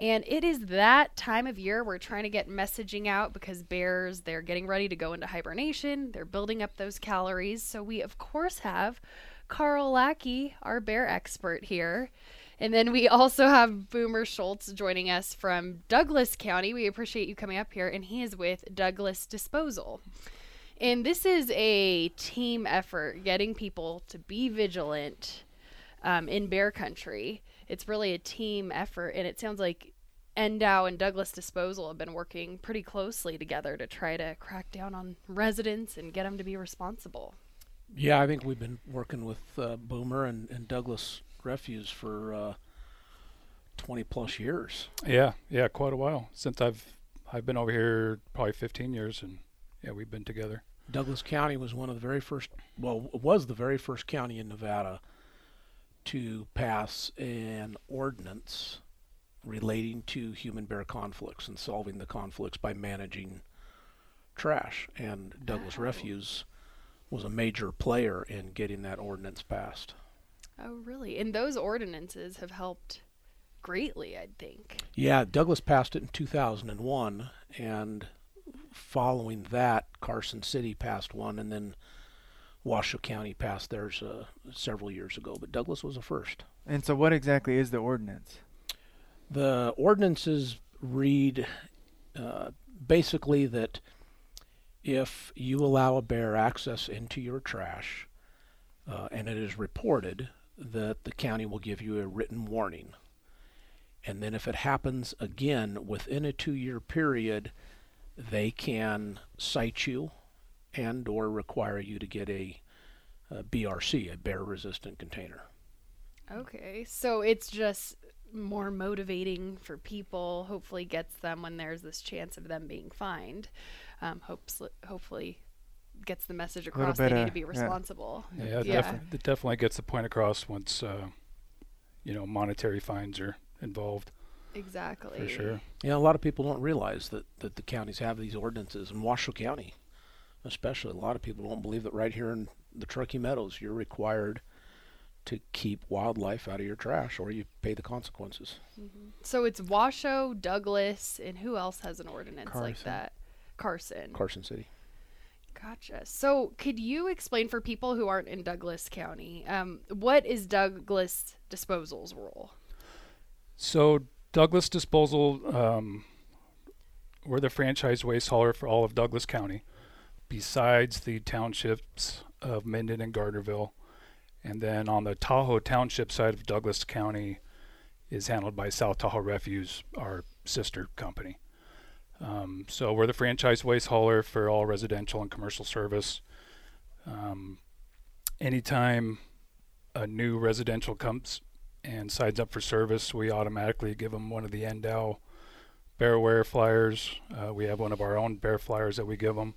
And it is that time of year we're trying to get messaging out because bears, they're getting ready to go into hibernation. They're building up those calories. So we, of course, have Carl Lackey, our bear expert here. And then we also have Boomer Schultz joining us from Douglas County. We appreciate you coming up here. And he is with Douglas Disposal. And this is a team effort, getting people to be vigilant um, in bear country. It's really a team effort, and it sounds like NDOW and Douglas Disposal have been working pretty closely together to try to crack down on residents and get them to be responsible. Yeah, I think we've been working with uh, Boomer and, and Douglas Refuse for uh, 20 plus years. Yeah, yeah, quite a while since I've I've been over here probably 15 years, and yeah, we've been together. Douglas County was one of the very first, well, it was the very first county in Nevada to pass an ordinance relating to human bear conflicts and solving the conflicts by managing trash. And Douglas Wow. Refuse was a major player in getting that ordinance passed. Oh, really? And those ordinances have helped greatly, I think. Yeah, Douglas passed it in 2001, and following that, Carson City passed one, and then Washoe County passed theirs uh, several years ago. But Douglas was the first. And so, what exactly is the ordinance? The ordinances read uh, basically that if you allow a bear access into your trash, uh, and it is reported, that the county will give you a written warning. And then if it happens again within a two-year period, they can cite you and or require you to get a, a BRC, a bear-resistant container. Okay, so it's just more motivating for people. Hopefully, gets them when there's this chance of them being fined. Um, hopes hopefully gets the message little across they bit need of- to be responsible. Yeah, it, Yeah. defi- it definitely gets the point across once uh, you know monetary fines are involved Exactly. for sure. Yeah, a lot of people don't realize that, that the counties have these ordinances. In Washoe County, especially, a lot of people don't believe that right here in the Truckee Meadows, you're required to keep wildlife out of your trash or you pay the consequences. So it's Washoe, Douglas, and who else has an ordinance like that? Carson. Carson City. Gotcha. So, could you explain for people who aren't in Douglas County, um, what is Douglas Disposal's role? So Douglas Disposal, um, we're the franchise waste hauler for all of Douglas County, besides the townships of Minden and Gardnerville, and then on the Tahoe Township side of Douglas County is handled by South Tahoe Refuse, our sister company. Um, so we're the franchise waste hauler for all residential and commercial service. Um, anytime a new residential comes and signs up for service, we automatically give them one of the NDOW Bearware flyers. Uh, we have one of our own bear flyers that we give them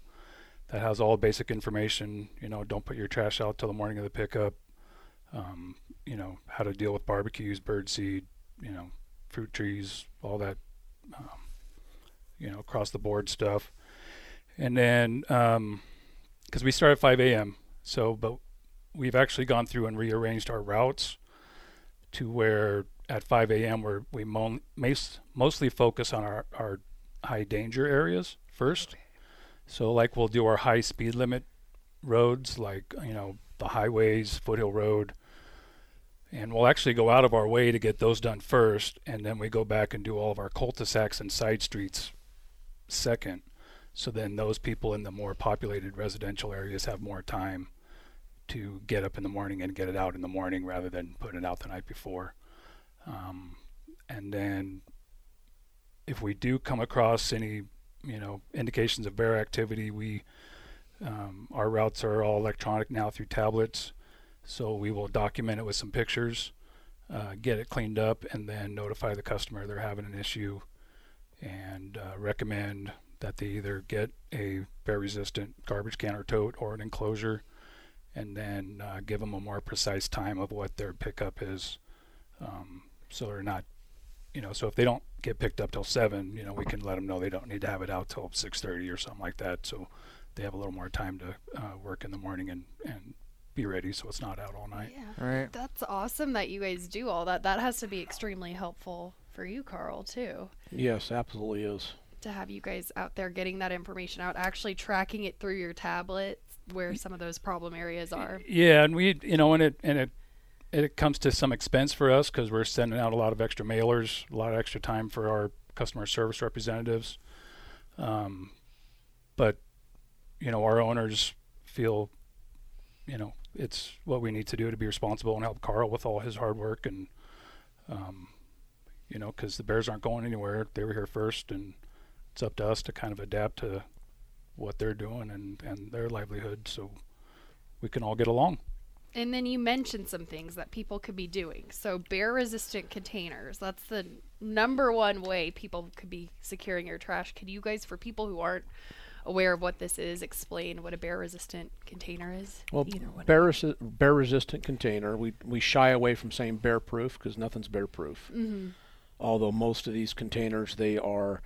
that has all the basic information. You know, don't put your trash out till the morning of the pickup. Um, you know, how to deal with barbecues, birdseed, you know, fruit trees, all that, um, you know, across the board stuff. And then, because we start at 5 a.m., so, but we've actually gone through and rearranged our routes to where at 5 a.m. we're, we mostly focus on our, our high danger areas first. So like we'll do our high speed limit roads, like you know the highways, Foothill Road, and we'll actually go out of our way to get those done first, and then we go back and do all of our cul-de-sacs and side streets second. So then those people in the more populated residential areas have more time to get up in the morning and get it out in the morning rather than putting it out the night before. Um, and then if we do come across any, you know, indications of bear activity, we um, our routes are all electronic now through tablets, so we will document it with some pictures. uh, get it cleaned up, and then notify the customer they're having an issue, and uh, recommend that they either get a bear-resistant garbage can or tote or an enclosure, and then uh, give them a more precise time of what their pickup is, um, so they're not, you know, so if they don't get picked up till seven, you know, we can let them know they don't need to have it out till 6:30 or something like that, so they have a little more time to uh, work in the morning and and be ready, so it's not out all night. Yeah. Right. That's awesome that you guys do all that. That has to be extremely helpful for you, Carl, too. Yes, absolutely is. To have you guys out there getting that information out, actually tracking it through your tablet where some of those problem areas are. Yeah, and we, you know, and it and it it comes to some expense for us because we're sending out a lot of extra mailers, a lot of extra time for our customer service representatives. Um, but you know, our owners feel, you know, it's what we need to do to be responsible and help Carl with all his hard work and, um, you know, because the Bears aren't going anywhere. They were here first, and it's up to us to kind of adapt to what they're doing and and their livelihood, so we can all get along. And then you mentioned some things that people could be doing. So, bear resistant containers. That's the number one way people could be securing your trash. Could you guys, for people who aren't aware of what this is, explain what a bear resistant container is? Well, bear, resi- bear resistant container. We we shy away from saying bear proof because nothing's bear proof. Mhm. Although most of these containers they are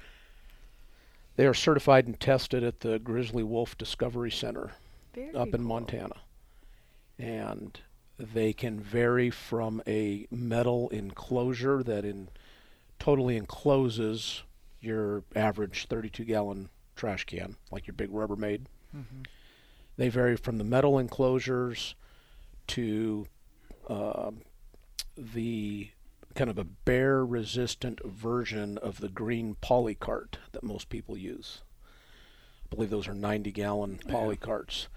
they are certified and tested at the Grizzly Wolf Discovery Center Very up in cool. Montana, and they can vary from a metal enclosure that in totally encloses your average 32 gallon trash can, like your big Rubbermaid. Mm-hmm. They vary from the metal enclosures to um, the kind of a bear resistant version of the green polycart that most people use. I believe those are 90 gallon Yeah. polycarts.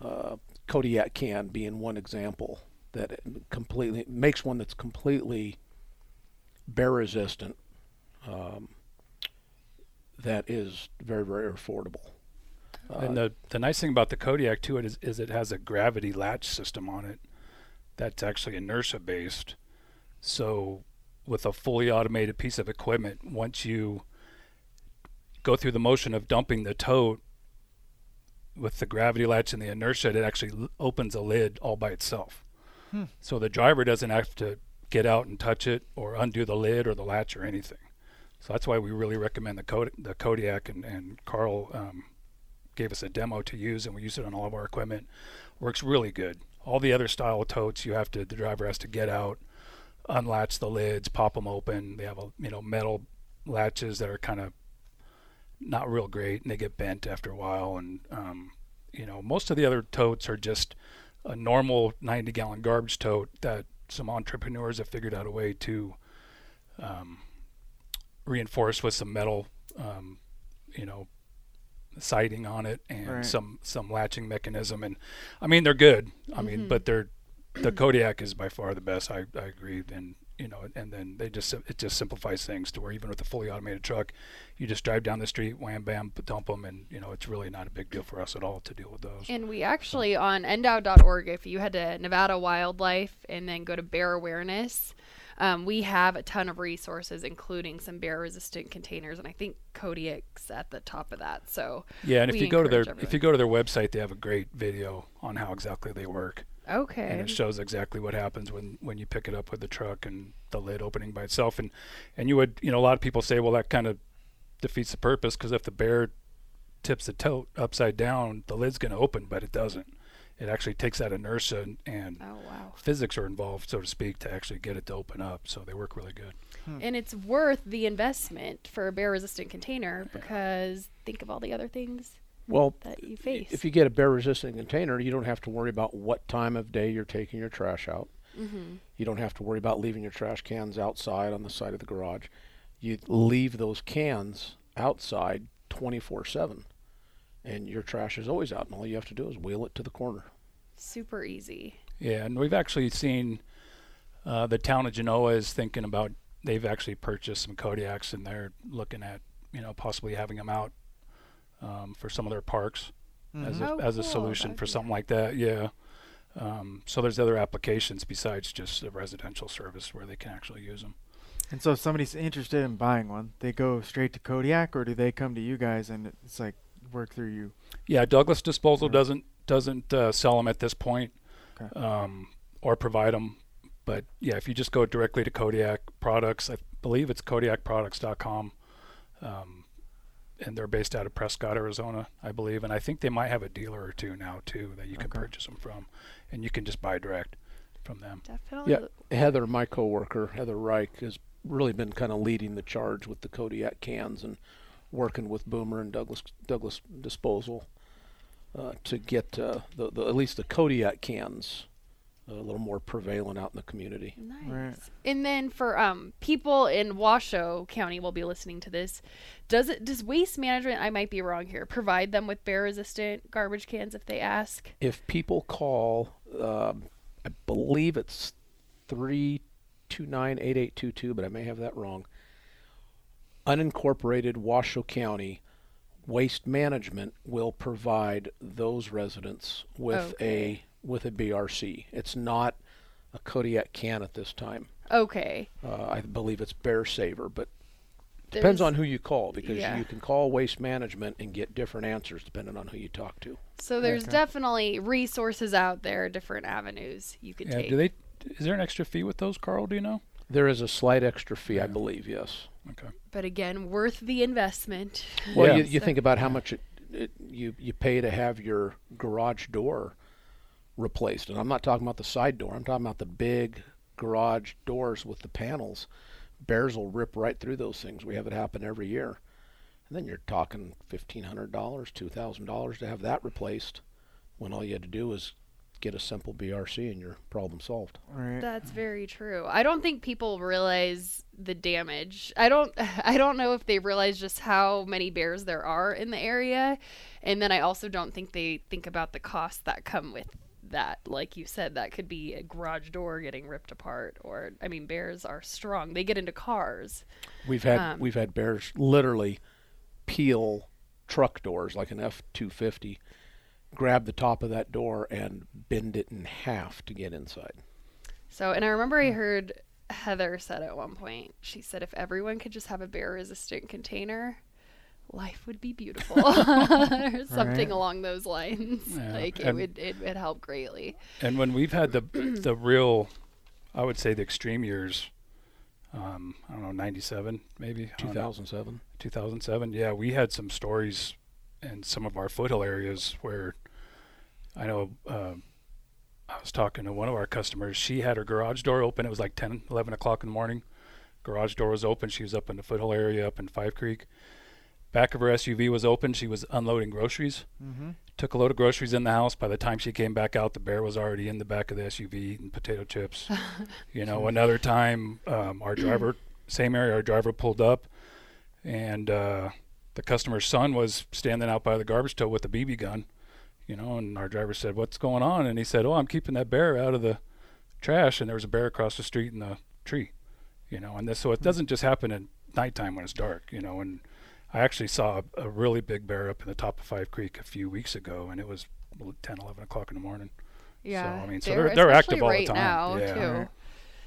Uh, Kodiak can being one example that completely makes one that's completely bear resistant. Um, that is very very affordable. Uh, and the the nice thing about the Kodiak too it is is it has a gravity latch system on it that's actually inertia based. So with a fully automated piece of equipment, once you go through the motion of dumping the tote with the gravity latch and the inertia, it actually l- opens a lid all by itself. Hmm. So the driver doesn't have to get out and touch it or undo the lid or the latch or anything. So that's why we really recommend the Kod- the Kodiak and, and Carl um, gave us a demo to use and we use it on all of our equipment. Works really good. All the other style totes, you have to the driver has to get out, unlatch the lids, pop them open. They have a you know metal latches that are kind of not real great and they get bent after a while. And um, you know most of the other totes are just a normal 90 gallon garbage tote that some entrepreneurs have figured out a way to um, reinforce with some metal, um, you know, siding on it and Right. some some latching mechanism. And I mean, they're good. I mean, but they're the Kodiak is by far the best. I, I agree. And you know, and then they just it just simplifies things to where even with a fully automated truck, you just drive down the street, wham bam, dump them, and you know, it's really not a big deal for us at all to deal with those. And we actually on ndow.org, if you head to Nevada Wildlife and then go to bear awareness, um, we have a ton of resources, including some bear resistant containers, and I think Kodiak's at the top of that. So Yeah, and if you go to their encourage if you go to their website, they have a great video on how exactly they work, and it shows exactly what happens when when you pick it up with the truck and the lid opening by itself. And and you would you know a lot of people say, well, that kind of defeats the purpose because if the bear tips the tote upside down, the lid's going to open, but it doesn't. It actually takes that inertia and, and oh wow. physics are involved, so to speak, to actually get it to open up. So they work really good. Hmm. And it's worth the investment for a bear resistant container because think of all the other things well, that you face. if you get a bear resistant container, you don't have to worry about what time of day you're taking your trash out. mm-hmm. You don't have to worry about leaving your trash cans outside on the side of the garage. You leave those cans outside 24 7. And your trash is always out, and all you have to do is wheel it to the corner. Super easy. Yeah, and we've actually seen uh, the town of Genoa is thinking about. They've actually purchased some Kodiaks, and they're looking at you know possibly having them out um, for some of their parks as Mhm. a, Oh, as a cool. solution That'd for be something like that. Yeah, Um, so there's other applications besides just a residential service where they can actually use them. And so if somebody's interested in buying one, they go straight to Kodiak or do they come to you guys and it's like work through you? Yeah, Douglas Disposal doesn't doesn't uh, sell them at this point, Okay. um, or provide them. But yeah, if you just go directly to Kodiak Products, I believe it's KodiakProducts.com, um, and they're based out of Prescott, Arizona, I believe. And I think they might have a dealer or two now too that you can Okay. purchase them from, and you can just buy direct from them. Definitely. Yeah. Heather, my coworker, Heather Reich, has really been kind of leading the charge with the Kodiak cans and working with Boomer and Douglas Douglas Disposal uh, to get uh, the, the at least the Kodiak cans a little more prevalent out in the community. Nice. Right. And then for um people in Washoe County will be listening to this. Does it does waste management I might be wrong here provide them with bear resistant garbage cans if they ask? If people call, um, I believe it's three two nine eight eight two two, but I may have that wrong. Unincorporated Washoe County Waste Management will provide those residents with Okay. A with a BRC. It's not a Kodiak can at this time. Okay. Uh, I believe it's Bear Saver, but depends on who you call because Yeah. you can call Waste Management and get different answers depending on who you talk to. So there's Okay. definitely resources out there, different avenues you could Yeah, take. do they? Is there an extra fee with those, Carl? Do you know? There is a slight extra fee, I believe. Yes. Okay. but again, worth the investment. Well, Yeah. you, you think about how much it, it, you you pay to have your garage door replaced, and I'm not talking about the side door. I'm talking about the big garage doors with the panels. Bears will rip right through those things. We have it happen every year, and then you're talking fifteen hundred dollars, two thousand dollars to have that replaced, when all you had to do was get a simple BRC and your problem solved. Right. That's very true. I don't think people realize the damage. I don't I don't know if they realize just how many bears there are in the area. And then I also don't think they think about the costs that come with that. Like you said, that could be a garage door getting ripped apart or I mean bears are strong. They get into cars. We've had Um, we've had bears literally peel truck doors like an F two fifty, grab the top of that door and bend it in half to get inside. So, and I remember I heard Heather said at one point, she said if everyone could just have a bear resistant container, life would be beautiful. or something Right. along those lines. Yeah, Like it and- would it would help greatly. And when we've had the the real, I would say the extreme years, um, I don't know, '97 maybe, I Two don't know, thousand seven. 2007. Yeah, we had some stories in some of our foothill areas where I know uh, I was talking to one of our customers. She had her garage door open. It was like 10, 11 o'clock in the morning. Garage door was open. She was up in the foothill area up in Five Creek. Back of her SUV was open. She was unloading groceries. Mm-hmm. Took a load of groceries in the house. By the time she came back out, the bear was already in the back of the SUV eating potato chips. you know, another time, um, our driver, same area, our driver pulled up, and uh, the customer's son was standing out by the garbage tow with a BB gun. You know, and our driver said, "What's going on?" And he said, "Oh, I'm keeping that bear out of the trash." And there was a bear across the street in the tree. You know, and this so it doesn't just happen at nighttime when it's dark. You know, and I actually saw a, a really big bear up in the top of Five Creek a few weeks ago, and it was 10, 11 o'clock in the morning. Yeah. I mean, so they're, they're- they're active all the right time. now Yeah. too.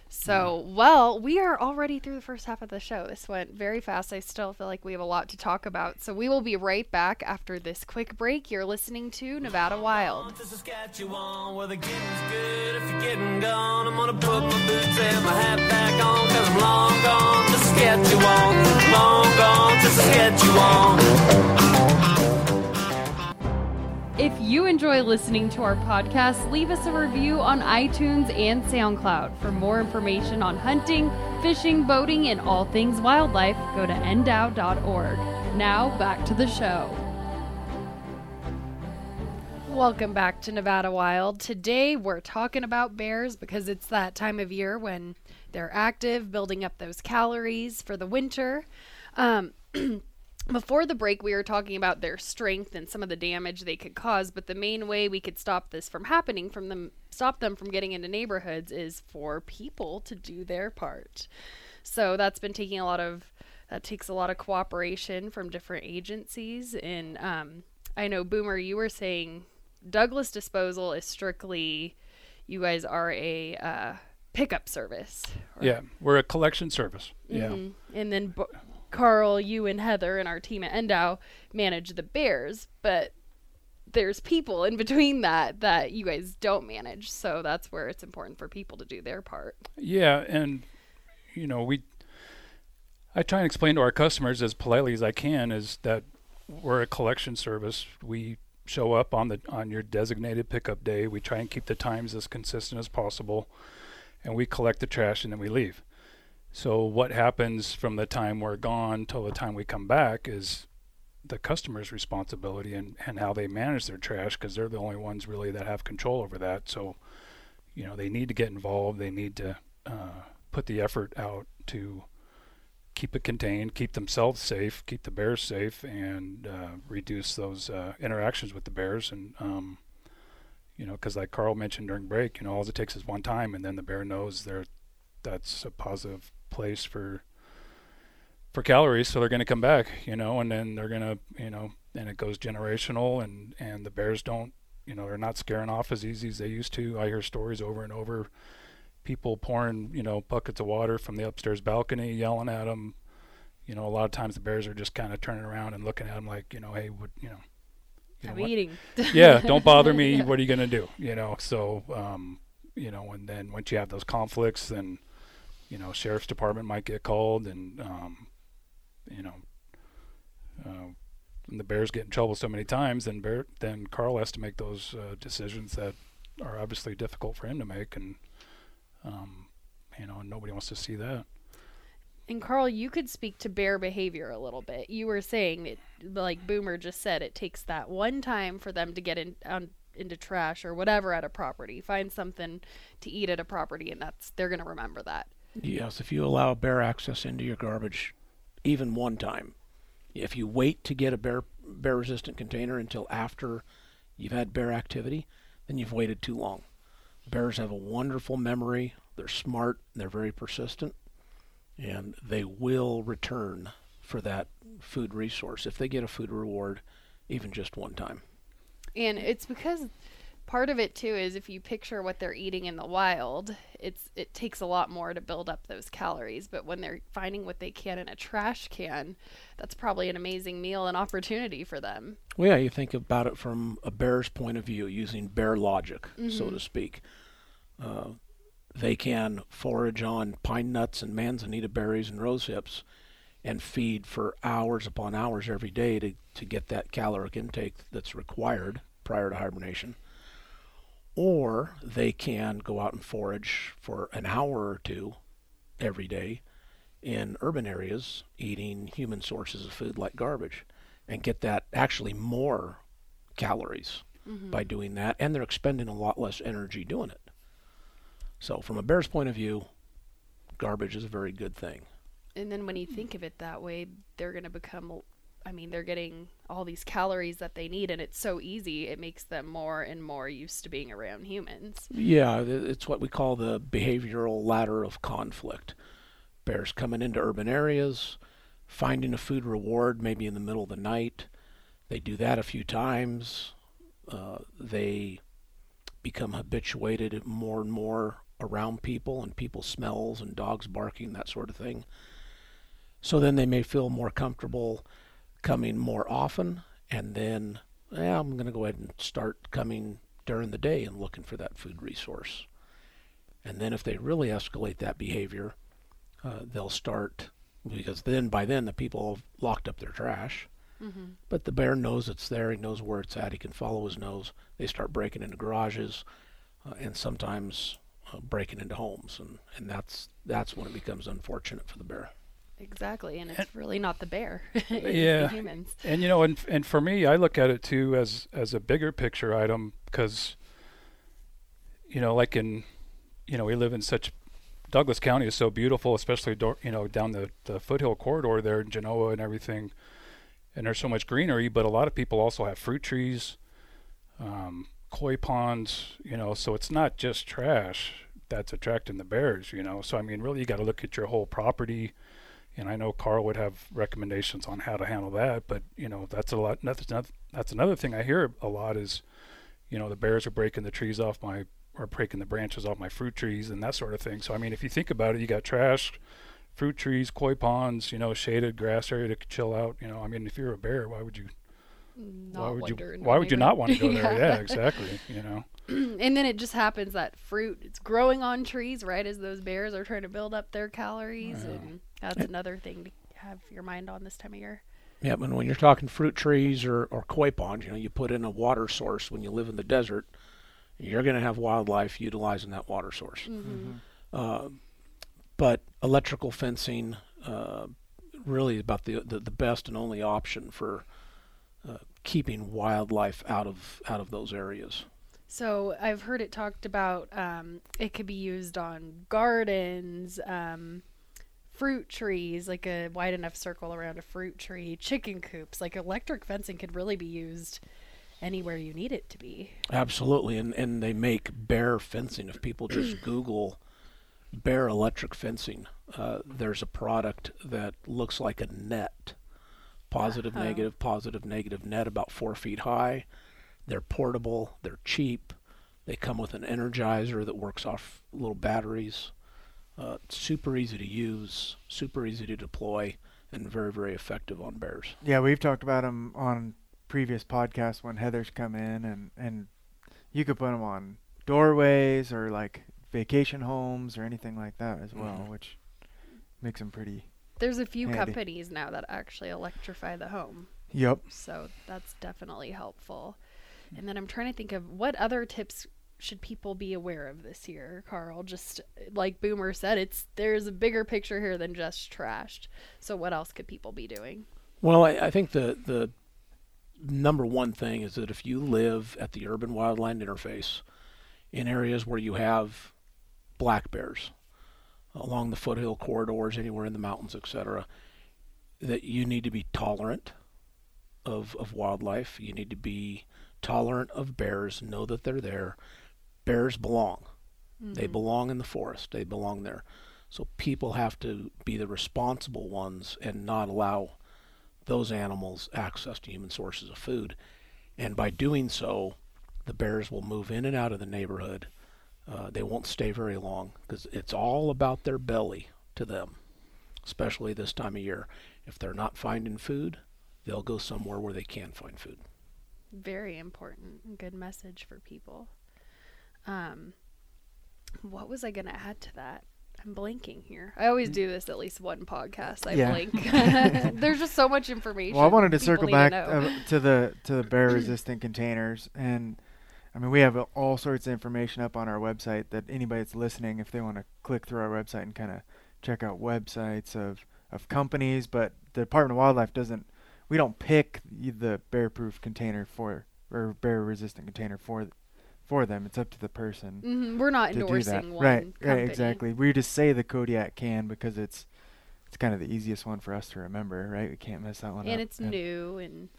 Right. So, mm. well, we are already through the first half of the show. This went very fast. I still feel like we have a lot to talk about. So, we will be right back after this quick break. You're listening to Nevada Wild. To Saskatchewan, where the getting's good. If you're getting gone, I'm gonna put my boots and my hat back on, cause I'm long gone to Saskatchewan. Long gone to Saskatchewan. If you enjoy listening to our podcast, leave us a review on iTunes and SoundCloud. For more information on hunting, fishing, boating, and all things wildlife, go to ndow.org. Now, back to the show. Welcome back to Nevada Wild. Today we're talking about bears because it's that time of year when they're active, building up those calories for the winter. Um, before the break, we were talking about their strength and some of the damage they could cause, but the main way we could stop this from happening, from them, stop them from getting into neighborhoods, is for people to do their part. So that's been taking a lot of that takes a lot of cooperation from different agencies. And um, I know Boomer, you were saying Douglas Disposal is strictly you guys are a uh, pickup service. or- Yeah, we're a collection service. Yeah. Mhm. And then Bo- Carl, you and Heather and our team at NDOW manage the bears, but there's people in between that that you guys don't manage. So that's where it's important for people to do their part. Yeah, and you know, we I try and explain to our customers as politely as I can is that we're a collection service. We show up on the on your designated pickup day. We try and keep the times as consistent as possible and we collect the trash and then we leave. So what happens from the time we're gone till the time we come back is the customer's responsibility and, and how they manage their trash because they're the only ones really that have control over that. So, you know, they need to get involved. They need to uh, put the effort out to keep it contained, keep themselves safe, keep the bears safe, and uh, reduce those uh, interactions with the bears. And um, you know, because like Carl mentioned during break, you know, all it takes is one time, and then the bear knows there that's a positive place for for calories, so they're going to come back. You know, and then they're going to, you know, and it goes generational, and and the bears don't. You know, they're not scaring off as easy as they used to. I hear stories over and over people pouring, you know, buckets of water from the upstairs balcony, yelling at them. You know, a lot of times the bears are just kind of turning around and looking at them like, you know, hey, what, you know, you I'm eating. yeah, don't bother me. Yeah. What are you gonna do? You know, so um, you know, and then once you have those conflicts, then you know, sheriff's department might get called, and um, you know, uh, the Bears get in trouble so many times, then Bear, then Carl has to make those uh, decisions that are obviously difficult for him to make, and um, you know, nobody wants to see that. And Carl, you could speak to bear behavior a little bit. You were saying that, like Boomer just said, it takes that one time for them to get in on, into trash or whatever at a property, find something to eat at a property, and that's they're gonna remember that. Yes, if you allow bear access into your garbage, even one time, if you wait to get a bear bear resistant container until after you've had bear activity, then you've waited too long. Bears have a wonderful memory. They're smart. They're very persistent, and they will return for that food resource if they get a food reward, even just one time. And it's because part of it too is if you picture what they're eating in the wild, it's it takes a lot more to build up those calories. But when they're finding what they can in a trash can, that's probably an amazing meal and opportunity for them. Well, yeah, you think about it from a bear's point of view, using bear logic, so to speak. Uh, they can forage on pine nuts and manzanita berries and rose hips and feed for hours upon hours every day to, to get that caloric intake that's required prior to hibernation. Or they can go out and forage for an hour or two every day in urban areas eating human sources of food like garbage and get that actually more calories mm-hmm. by doing that and they're expending a lot less energy doing it. So from a bear's point of view garbage is a very good thing. And then when you think of it that way, they're going to become I mean, they're getting all these calories that they need and it's so easy. It makes them more and more used to being around humans. yeah it's what we call the behavioral ladder of conflict bears coming into urban areas finding a food reward maybe in the middle of the night they do that a few times uh, they become habituated more and more around people and people's smells and dogs barking, that sort of thing. So then they may feel more comfortable coming more often, and then, yeah, I'm going to go ahead and start coming during the day and looking for that food resource. And then if they really escalate that behavior, uh, they'll start, because then by then the people have locked up their trash. But the bear knows it's there. He knows where it's at. He can follow his nose. They start breaking into garages, uh, and sometimes uh, breaking into homes, and, and that's that's when it becomes unfortunate for the bear. Exactly, and it's really not the bear. it's Yeah. the humans. And you know, and and for me, I look at it too as as a bigger picture item because, you know, like in, you know, we live in such, Douglas County is so beautiful, especially do, you know down the the foothill corridor there in Genoa and everything, and there's so much greenery. But a lot of people also have fruit trees, um, koi ponds, you know, so it's not just trash that's attracting the bears, you know. So I mean, really, you got to look at your whole property and I know Carl would have recommendations on how to handle that. But you know, that's a lot. That's another, that's another thing I hear a lot is, you know, the bears are breaking the trees off my or breaking the branches off my fruit trees and that sort of thing. So I mean, if you think about it, you got trash, fruit trees, koi ponds, you know, shaded grass area to chill out. You know, I mean, if you're a bear, why would you? Not why would you? Why would you not want to go there? yeah, exactly. You know. and then it just happens that fruit it's growing on trees right as those bears are trying to build up their calories and that's another thing to have your mind on this time of year Yeah, and when you're talking fruit trees or, or koi ponds, you know, you put in a water source when you live in the desert, you're going to have wildlife utilizing that water source. Uh, but electrical fencing uh, really is about the, the the best and only option for uh, keeping wildlife out of out of those areas. So i've heard it talked about um, it could be used on gardens um, fruit trees like a wide enough circle around a fruit tree chicken coops like electric fencing could really be used anywhere you need it to be Absolutely, and and they make bear fencing. If people just Google bear electric fencing, uh, there's a product that looks like a net, positive, Uh-huh. negative, positive, negative net, about four feet high. They're portable. They're cheap. They come with an energizer that works off little batteries. Uh, super easy to use, super easy to deploy, and very very effective on bears. Yeah, we've talked about them on previous podcasts when Heather's come in, and and you could put them on doorways or like vacation homes or anything like that as well, Mhm. which makes them pretty. there's a few Handy. companies now that actually electrify the home Yep. So that's definitely helpful. And then I'm trying to think of what other tips should people be aware of this year, Carl? Just like Boomer said, it's there's a bigger picture here than just trashed. So what else could people be doing? Well, I, I think the the number one thing is that if you live at the urban wildland interface in areas where you have black bears along the foothill corridors, anywhere in the mountains, etc., that you need to be tolerant of of wildlife. You need to be tolerant of bears. Know that they're there. Bears belong. They belong in the forest. They belong there. So people have to be the responsible ones and not allow those animals access to human sources of food. And by doing so, the bears will move in and out of the neighborhood. Uh, they won't stay very long because it's all about their belly to them, especially this time of year. If they're not finding food, they'll go somewhere where they can find food. Very important. and Good message for people. Um, what was I going to add to that? I'm blanking here. I always do this at least one podcast. I Yeah. blink. There's just so much information. Well, I wanted to circle back uh, to the to the bear resistant containers, and I mean we have all sorts of information up on our website that anybody that's listening, if they want to click through our website and kind of check out websites of of companies, but the Department of Wildlife doesn't. We don't pick the bear proof container for or bear resistant container for for them. It's up to the person Mhm, We're not to do that. endorsing one Right, company. right, exactly. We just say the Kodiak can because it's it's kind of the easiest one for us to remember, right? We can't mess that one up. and it's new and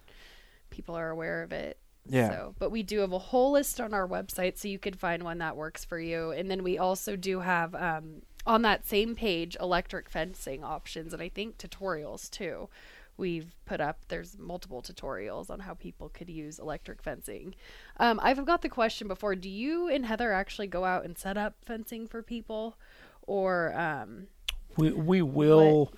people are aware of it. Yeah. So, but we do have a whole list on our website, so you could find one that works for you. And then we also do have um, on that same page electric fencing options, and I think tutorials too. We've put up there's multiple tutorials on how people could use electric fencing. Um, I've got the question before: Do you and Heather actually go out and set up fencing for people, or um, We we will.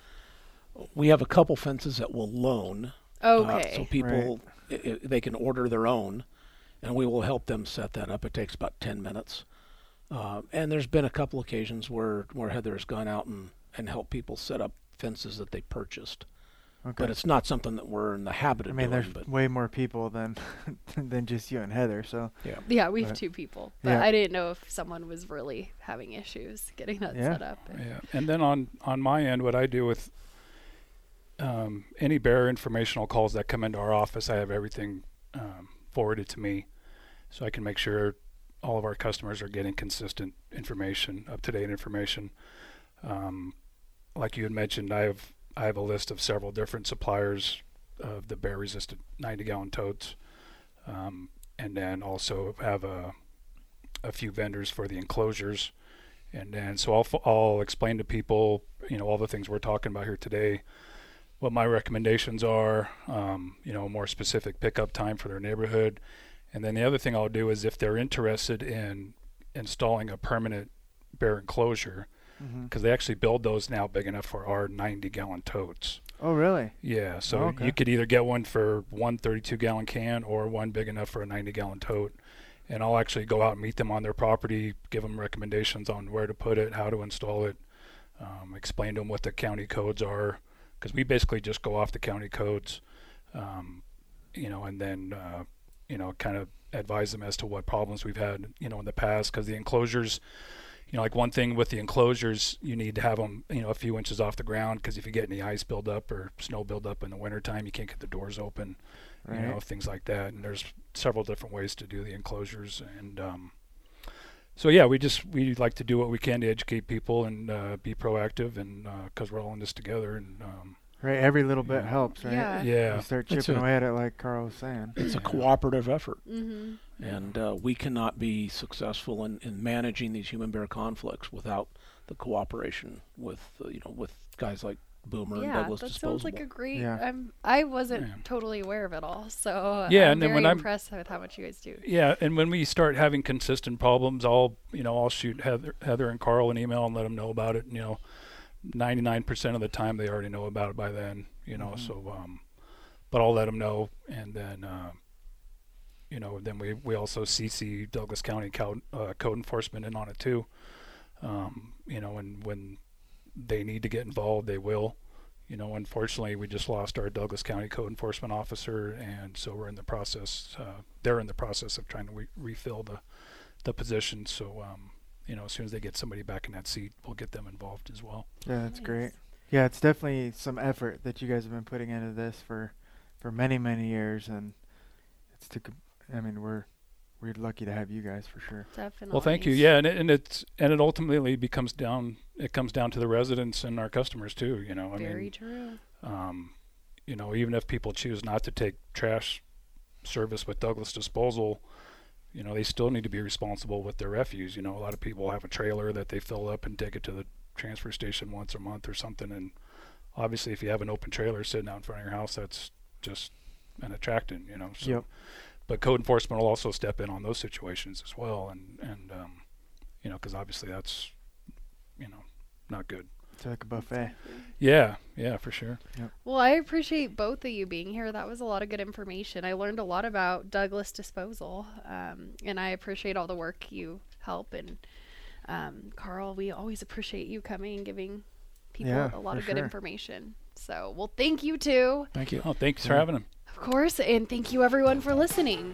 We have a couple fences that we'll loan. uh, okay? so people i i they can order their own, and we will help them set that up. It takes about ten minutes. Uh, and there's been a couple occasions where where Heather has gone out and and helped people set up fences that they purchased. Okay. But it's not something that we're in the habit of I mean, doing. there's But way more people than than just you and Heather. So yeah, Yeah, we have But- two people, but Yeah. I didn't know if someone was really having issues getting that Yeah. set up. Yeah, and then on on my end, what I do with um, any bearer informational calls that come into our office, I have everything um, forwarded to me, so I can make sure all of our customers are getting consistent information, up to date information. Um, like you had mentioned, I have I have a list of several different suppliers of the bear resistant 90 gallon totes, um, and then also have a a few vendors for the enclosures. And then, so I'll, I'll explain to people, you know, all the things we're talking about here today, what my recommendations are, um, you know, a more specific pickup time for their neighborhood. And then the other thing I'll do is if they're interested in installing a permanent bear enclosure hmm because they actually build those now big enough for our 90 gallon totes. Oh, really? Yeah, so Okay. you could either get one for one 32 gallon can or one big enough for a 90 gallon tote. And I'll actually go out and meet them on their property, give them recommendations on where to put it, how to install it, um, explain to them what the county codes are, because we basically just go off the county codes, um, you know, and then uh, you know kind of advise them as to what problems we've had, you know, in the past, because the enclosures you know, like one thing with the enclosures, you need to have them, you know, a few inches off the ground because if you get any ice buildup or snow buildup in the wintertime, you can't get the doors open, Right. you know, things like that. And there's several different ways to do the enclosures. And um, so, yeah, we just, we like to do what we can to educate people and uh, be proactive and because we're all in this together. And um, Right. Every little bit Yeah. helps, right? Yeah. yeah, You start chipping a- away at it, like Carl was saying. It's a cooperative effort, Mm-hmm. and uh, we cannot be successful in, in managing these human bear conflicts without the cooperation with uh, you know with guys like Boomer and Yeah, Douglas that Disposable. sounds like a great. Yeah. I'm. I wasn't Yeah. totally aware of it all, so Yeah, I'm and then very when I'm- impressed with how much you guys do. Yeah, and when we start having consistent problems, I'll you know I'll shoot Heather, Heather and Carl an email and let them know about it. And, you know, ninety nine percent of the time they already know about it by then. You know, Mhm. so um, but I'll let them know, and then uh, you know then we we also CC Douglas County code, uh, code enforcement in on it too. Um, you know, and when they need to get involved, they will. You know, unfortunately, we just lost our Douglas County code enforcement officer, and so we're in the process. Uh, they're in the process of trying to re- refill the the position. So, um, you know, as soon as they get somebody back in that seat, we'll get them involved as well. Yeah, that's Nice. great. Yeah, it's definitely some effort that you guys have been putting into this for for many many years, and it's to. I mean, we're we're lucky to have you guys for sure. Definitely. Well, thank you. Yeah, and it, and it's and it ultimately becomes down. It comes down to the residents and our customers too. You know, I Very mean, true. um, you know, even if people choose not to take trash service with Douglas Disposal, you know, they still need to be responsible with their refuse. You know, a lot of people have a trailer that they fill up and take it to the transfer station once a month or something. And obviously, if you have an open trailer sitting out in front of your house, that's just an attractant. You know. So, Yep. But code enforcement will also step in on those situations as well, and and um, you know, because obviously that's you know not good. It's like a buffet. Yeah, yeah, for sure. Well, I appreciate both of you being here. That was a lot of good information. I learned a lot about Douglas Disposal, um, and I appreciate all the work you help. And um, Carl, we always appreciate you coming and giving people Yeah, a lot of good sure. information. So, well, thank you too, Thank you. Oh, thanks for having him. of course, and thank you everyone for listening.